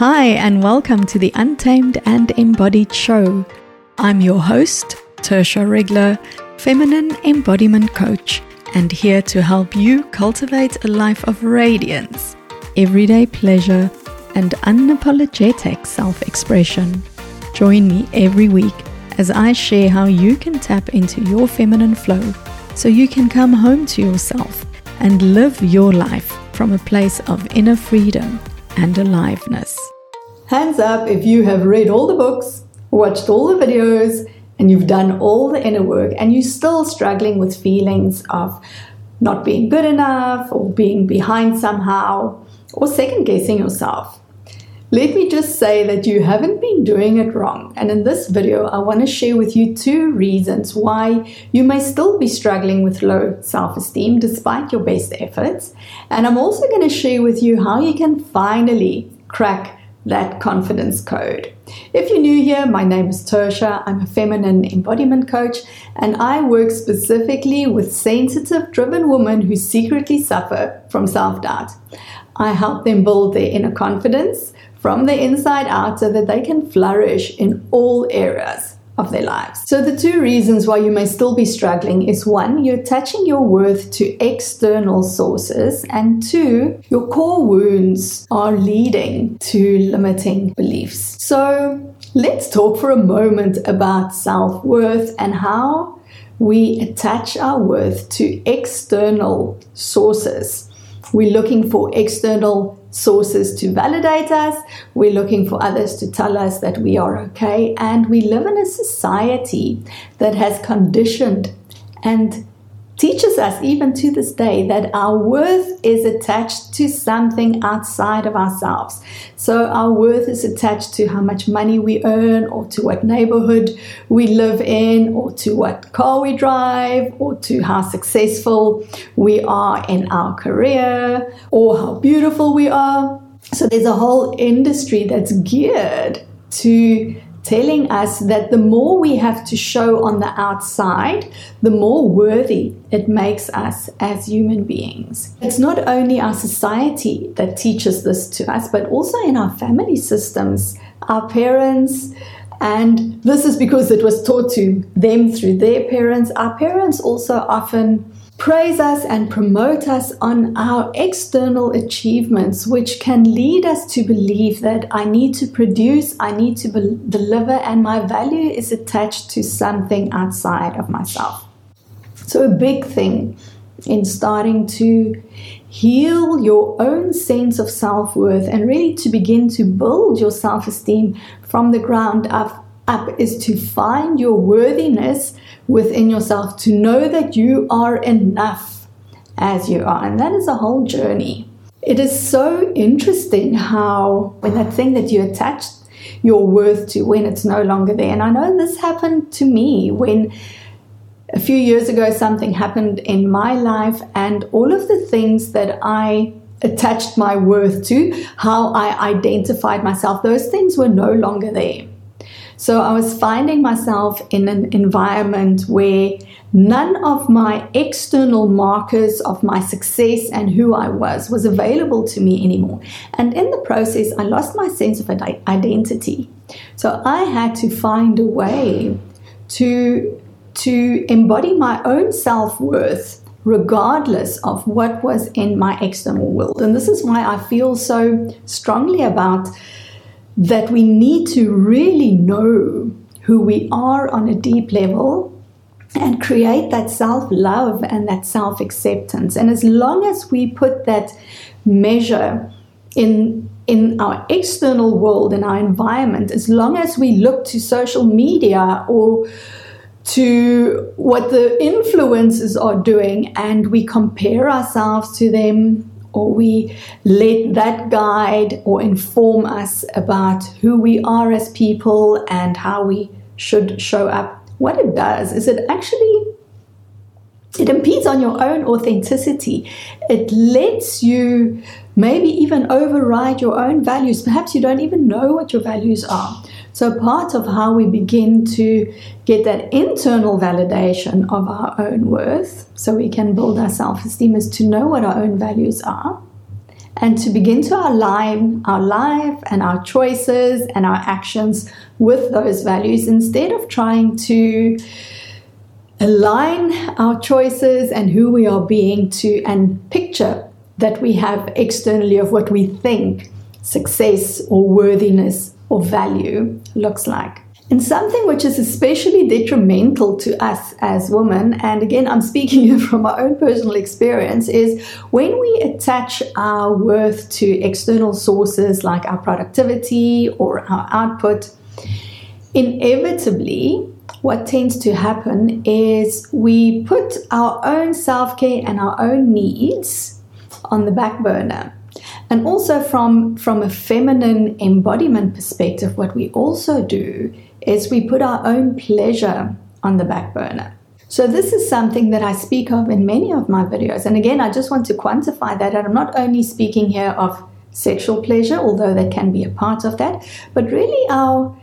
Hi, and welcome to the Untamed and Embodied Show. I'm your host, Tertia Regler, feminine embodiment coach, and here to help you cultivate a life of radiance, everyday pleasure, and unapologetic self expression. Join me every week as I share how you can tap into your feminine flow so you can come home to yourself and live your life from a place of inner freedom and aliveness. Hands up if you have read all the books, watched all the videos, and you've done all the inner work and you're still struggling with feelings of not being good enough or being behind somehow or second guessing yourself. Let me just say that you haven't been doing it wrong. And in this video, I want to share with you two reasons why you may still be struggling with low self esteem despite your best efforts. And I'm also going to share with you how you can finally crack that confidence code. If you're new here, my name is Tertia. I'm a feminine embodiment coach, and I work specifically with sensitive, driven women who secretly suffer from self doubt. I help them build their inner confidence from the inside out so that they can flourish in all areas of their lives. So, the two reasons why you may still be struggling is one, you're attaching your worth to external sources, and two, your core wounds are leading to limiting beliefs. So, let's talk for a moment about self worth and how we attach our worth to external sources. We're looking for external sources to validate us. We're looking for others to tell us that we are okay. And we live in a society that has conditioned and teaches us, even to this day, that our worth is attached to something outside of ourselves. So, our worth is attached to how much money we earn, or to what neighborhood we live in, or to what car we drive, or to how successful we are in our career, or how beautiful we are. So, there's a whole industry that's geared to telling us that the more we have to show on the outside, the more worthy it makes us as human beings. It's not only our society that teaches this to us, but also in our family systems, our parents. And this is because it was taught to them through their parents. Our parents also often praise us and promote us on our external achievements, which can lead us to believe that I need to produce, I need to be- deliver, and my value is attached to something outside of myself. So, a big thing in starting to heal your own sense of self worth and really to begin to build your self esteem from the ground up, up is to find your worthiness within yourself to know that you are enough as you are. And that is a whole journey. It is so interesting how, when that thing that you attached your worth to, when it's no longer there. And I know this happened to me when a few years ago something happened in my life, and all of the things that I attached my worth to, how I identified myself, those things were no longer there. So I was finding myself in an environment where none of my external markers of my success and who I was was available to me anymore. And in the process, I lost my sense of identity. So I had to find a way to to embody my own self-worth regardless of what was in my external world. And this is why I feel so strongly about that we need to really know who we are on a deep level and create that self love and that self acceptance. And as long as we put that measure in in our external world in our environment as long as we look to social media or to what the influencers are doing and we compare ourselves to them or we let that guide or inform us about who we are as people and how we should show up. What it does is it actually it impedes on your own authenticity. It lets you maybe even override your own values. Perhaps you don't even know what your values are. So, part of how we begin to get that internal validation of our own worth, so we can build our self esteem, is to know what our own values are and to begin to align our life and our choices and our actions with those values instead of trying to align our choices and who we are being to and picture that we have externally of what we think success or worthiness or value looks like. And something which is especially detrimental to us as women, and again, I'm speaking from my own personal experience, is when we attach our worth to external sources like our productivity or our output, inevitably, what tends to happen is we put our own self care and our own needs on the back burner. And also, from, from a feminine embodiment perspective, what we also do is we put our own pleasure on the back burner. So, this is something that I speak of in many of my videos. And again, I just want to quantify that. And I'm not only speaking here of sexual pleasure, although that can be a part of that, but really our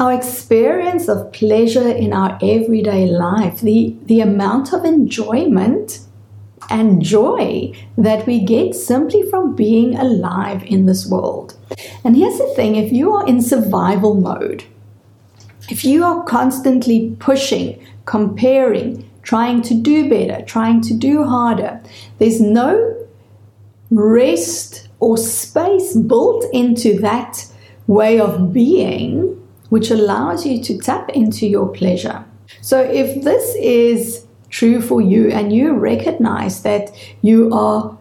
our experience of pleasure in our everyday life, the, the amount of enjoyment and joy that we get simply from being alive in this world. And here's the thing if you are in survival mode, if you are constantly pushing, comparing, trying to do better, trying to do harder, there's no rest or space built into that way of being which allows you to tap into your pleasure. So, if this is true for you and you recognize that you are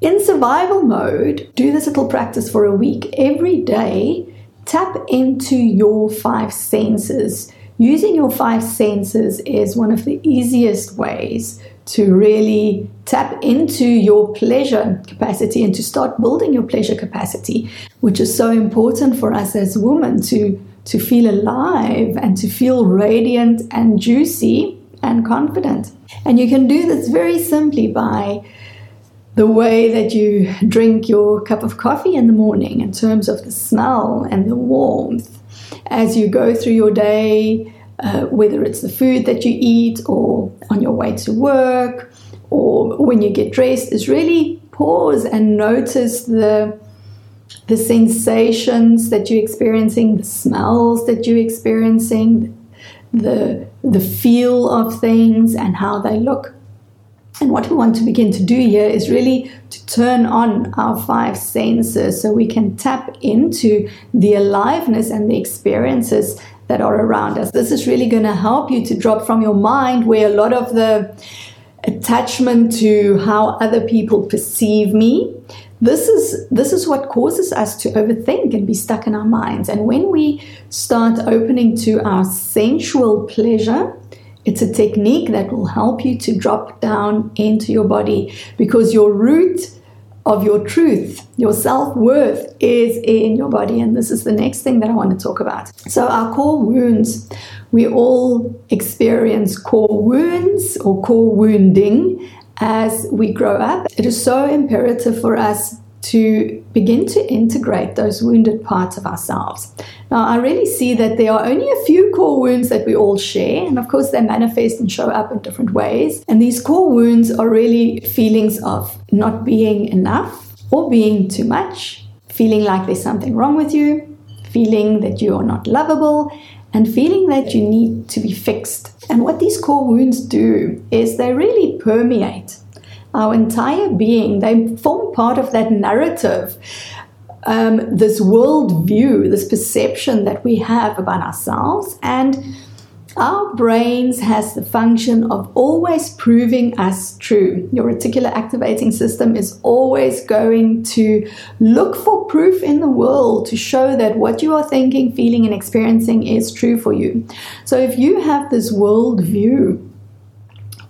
in survival mode, do this little practice for a week. Every day, tap into your five senses. Using your five senses is one of the easiest ways to really tap into your pleasure capacity and to start building your pleasure capacity, which is so important for us as women to to feel alive and to feel radiant and juicy and confident. And you can do this very simply by the way that you drink your cup of coffee in the morning in terms of the smell and the warmth as you go through your day, uh, whether it's the food that you eat or on your way to work or when you get dressed, is really pause and notice the the sensations that you're experiencing, the smells that you're experiencing, the, the feel of things, and how they look. And what we want to begin to do here is really to turn on our five senses so we can tap into the aliveness and the experiences that are around us. This is really going to help you to drop from your mind where a lot of the attachment to how other people perceive me this is this is what causes us to overthink and be stuck in our minds and when we start opening to our sensual pleasure it's a technique that will help you to drop down into your body because your root of your truth, your self worth is in your body. And this is the next thing that I want to talk about. So, our core wounds, we all experience core wounds or core wounding as we grow up, it is so imperative for us to begin to integrate those wounded parts of ourselves. Now, I really see that there are only a few core wounds that we all share, and of course, they manifest and show up in different ways. And these core wounds are really feelings of not being enough or being too much, feeling like there's something wrong with you, feeling that you are not lovable, and feeling that you need to be fixed. And what these core wounds do is they really permeate our entire being, they form part of that narrative. Um, this world view, this perception that we have about ourselves, and our brains has the function of always proving us true. Your reticular activating system is always going to look for proof in the world to show that what you are thinking, feeling, and experiencing is true for you. So if you have this world view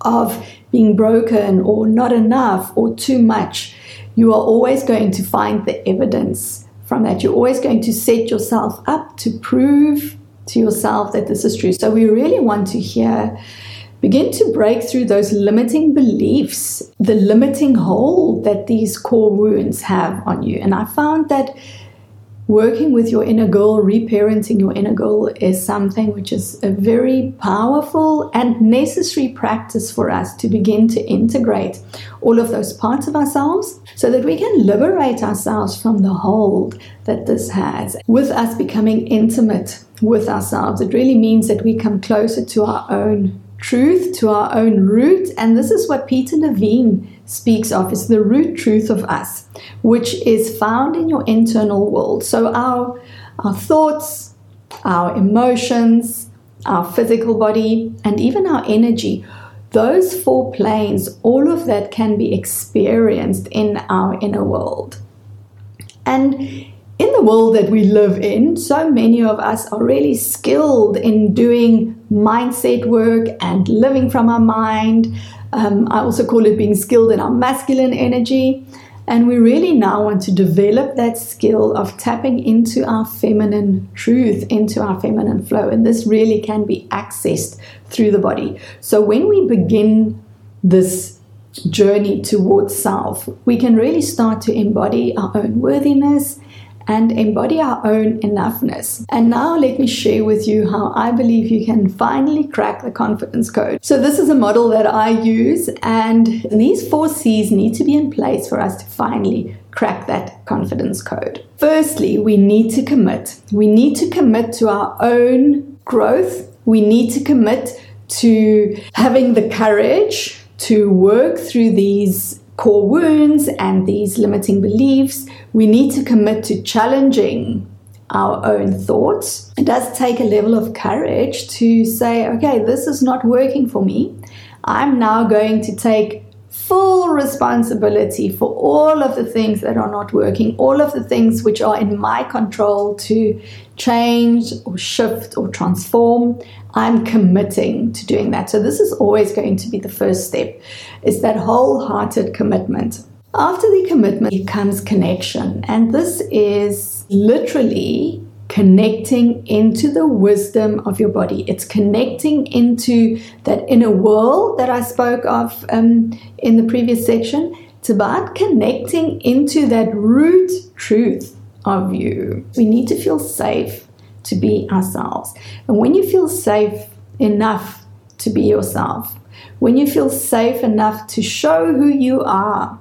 of being broken or not enough or too much, you are always going to find the evidence from that. You're always going to set yourself up to prove to yourself that this is true. So we really want to hear begin to break through those limiting beliefs, the limiting hold that these core wounds have on you. And I found that working with your inner girl, reparenting your inner girl is something which is a very powerful and necessary practice for us to begin to integrate all of those parts of ourselves so that we can liberate ourselves from the hold that this has. With us becoming intimate with ourselves, it really means that we come closer to our own truth, to our own root, and this is what Peter Levine speaks of is the root truth of us, which is found in your internal world. So our our thoughts, our emotions, our physical body, and even our energy, those four planes, all of that can be experienced in our inner world. And the world that we live in, so many of us are really skilled in doing mindset work and living from our mind, um, I also call it being skilled in our masculine energy. And we really now want to develop that skill of tapping into our feminine truth, into our feminine flow. And this really can be accessed through the body. So when we begin this journey towards self, we can really start to embody our own worthiness and embody our own enoughness. And now let me share with you how I believe you can finally crack the confidence code. So this is a model that I use and these four C's need to be in place for us to finally crack that confidence code. Firstly, we need to commit. We need to commit to our own growth. We need to commit to having the courage to work through these core wounds and these limiting beliefs, we need to commit to challenging our own thoughts. It does take a level of courage to say, okay, this is not working for me. I'm now going to take full responsibility for all of the things that are not working, all of the things which are in my control to change or shift or transform. I'm committing to doing that. So this is always going to be the first step. Is that wholehearted commitment. After the commitment comes connection, and this is literally connecting into the wisdom of your body. It's connecting into that inner world that I spoke of um, in the previous section. It's about connecting into that root truth of you. We need to feel safe to be ourselves. And when you feel safe enough to be yourself, when you feel safe enough to show who you are,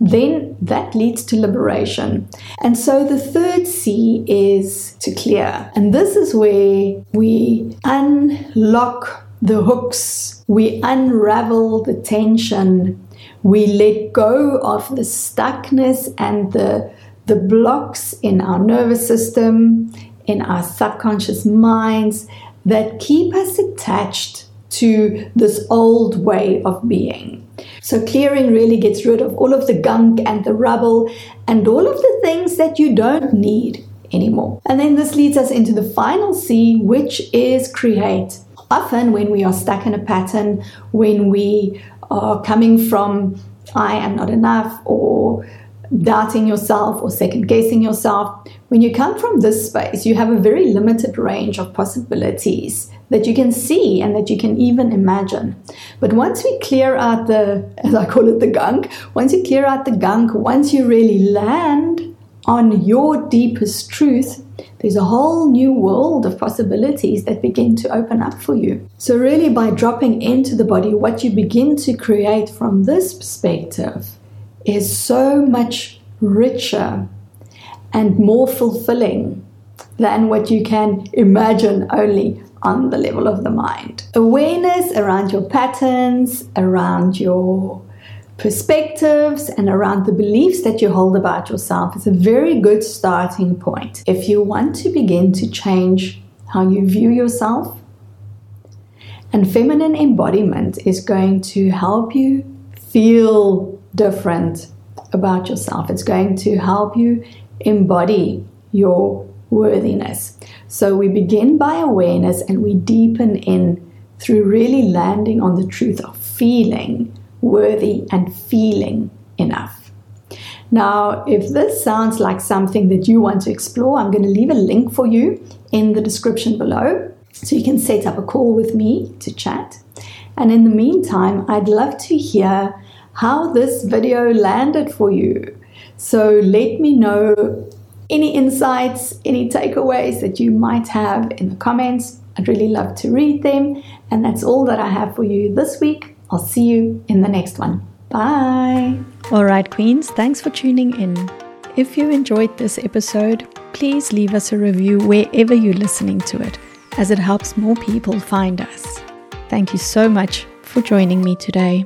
then that leads to liberation. And so the third C is to clear. And this is where we unlock the hooks, we unravel the tension, we let go of the stuckness and the, the blocks in our nervous system, in our subconscious minds that keep us attached to this old way of being. So, clearing really gets rid of all of the gunk and the rubble and all of the things that you don't need anymore. And then this leads us into the final C, which is create. Often, when we are stuck in a pattern, when we are coming from I am not enough or doubting yourself or second guessing yourself, when you come from this space, you have a very limited range of possibilities that you can see and that you can even imagine. But once we clear out the, as I call it, the gunk, once you clear out the gunk, once you really land on your deepest truth, there's a whole new world of possibilities that begin to open up for you. So, really, by dropping into the body, what you begin to create from this perspective is so much richer and more fulfilling than what you can imagine only on the level of the mind. Awareness around your patterns, around your perspectives, and around the beliefs that you hold about yourself is a very good starting point. If you want to begin to change how you view yourself, and feminine embodiment is going to help you feel different about yourself. It's going to help you embody your worthiness. So we begin by awareness and we deepen in through really landing on the truth of feeling worthy and feeling enough. Now, if this sounds like something that you want to explore, I'm going to leave a link for you in the description below so you can set up a call with me to chat. And in the meantime, I'd love to hear how this video landed for you. So let me know any insights, any takeaways that you might have in the comments. I'd really love to read them. And that's all that I have for you this week. I'll see you in the next one. Bye. All right, Queens, thanks for tuning in. If you enjoyed this episode, please leave us a review wherever you're listening to it, as it helps more people find us. Thank you so much for joining me today.